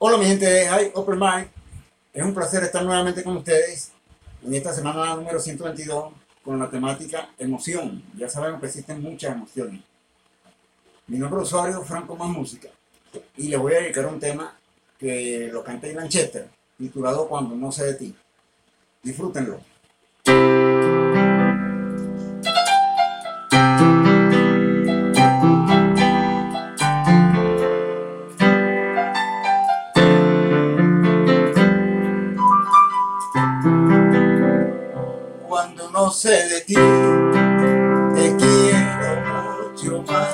Hola mi gente de High Open Mind, es un placer estar nuevamente con ustedes en esta semana número 122 con la temática emoción. Ya sabemos que existen muchas emociones. Mi nombre es usuario Franco Más Música y le voy a dedicar un tema que lo canta Ilan Chester, titulado Cuando no sé de ti. Disfrútenlo. No sé de ti, te quiero mucho más,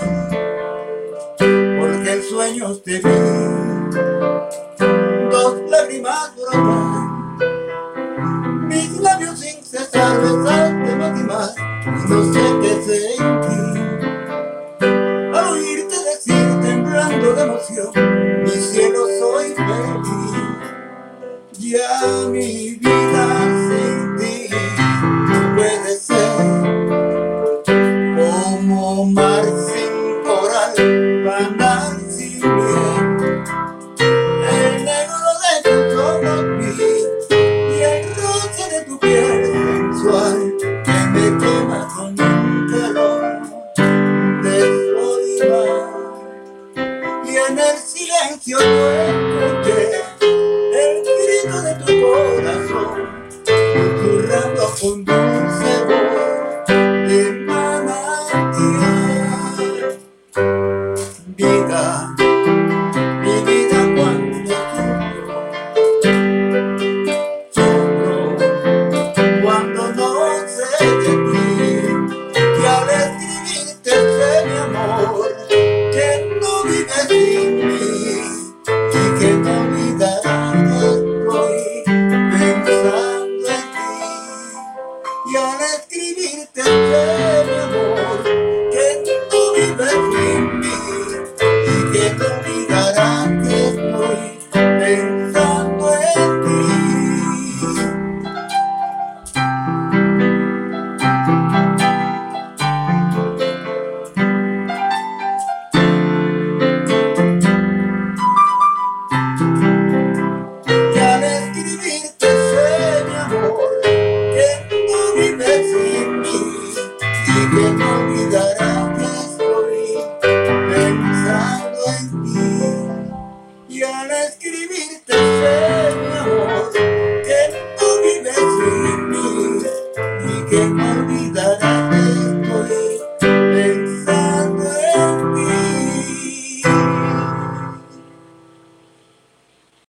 porque en sueños te vi, dos lágrimas brotan, mis labios sin cesar besarte más y más, y no sé qué sentí, al oírte decir temblando de emoción, mi cielo soy feliz, ya mi vida con dulce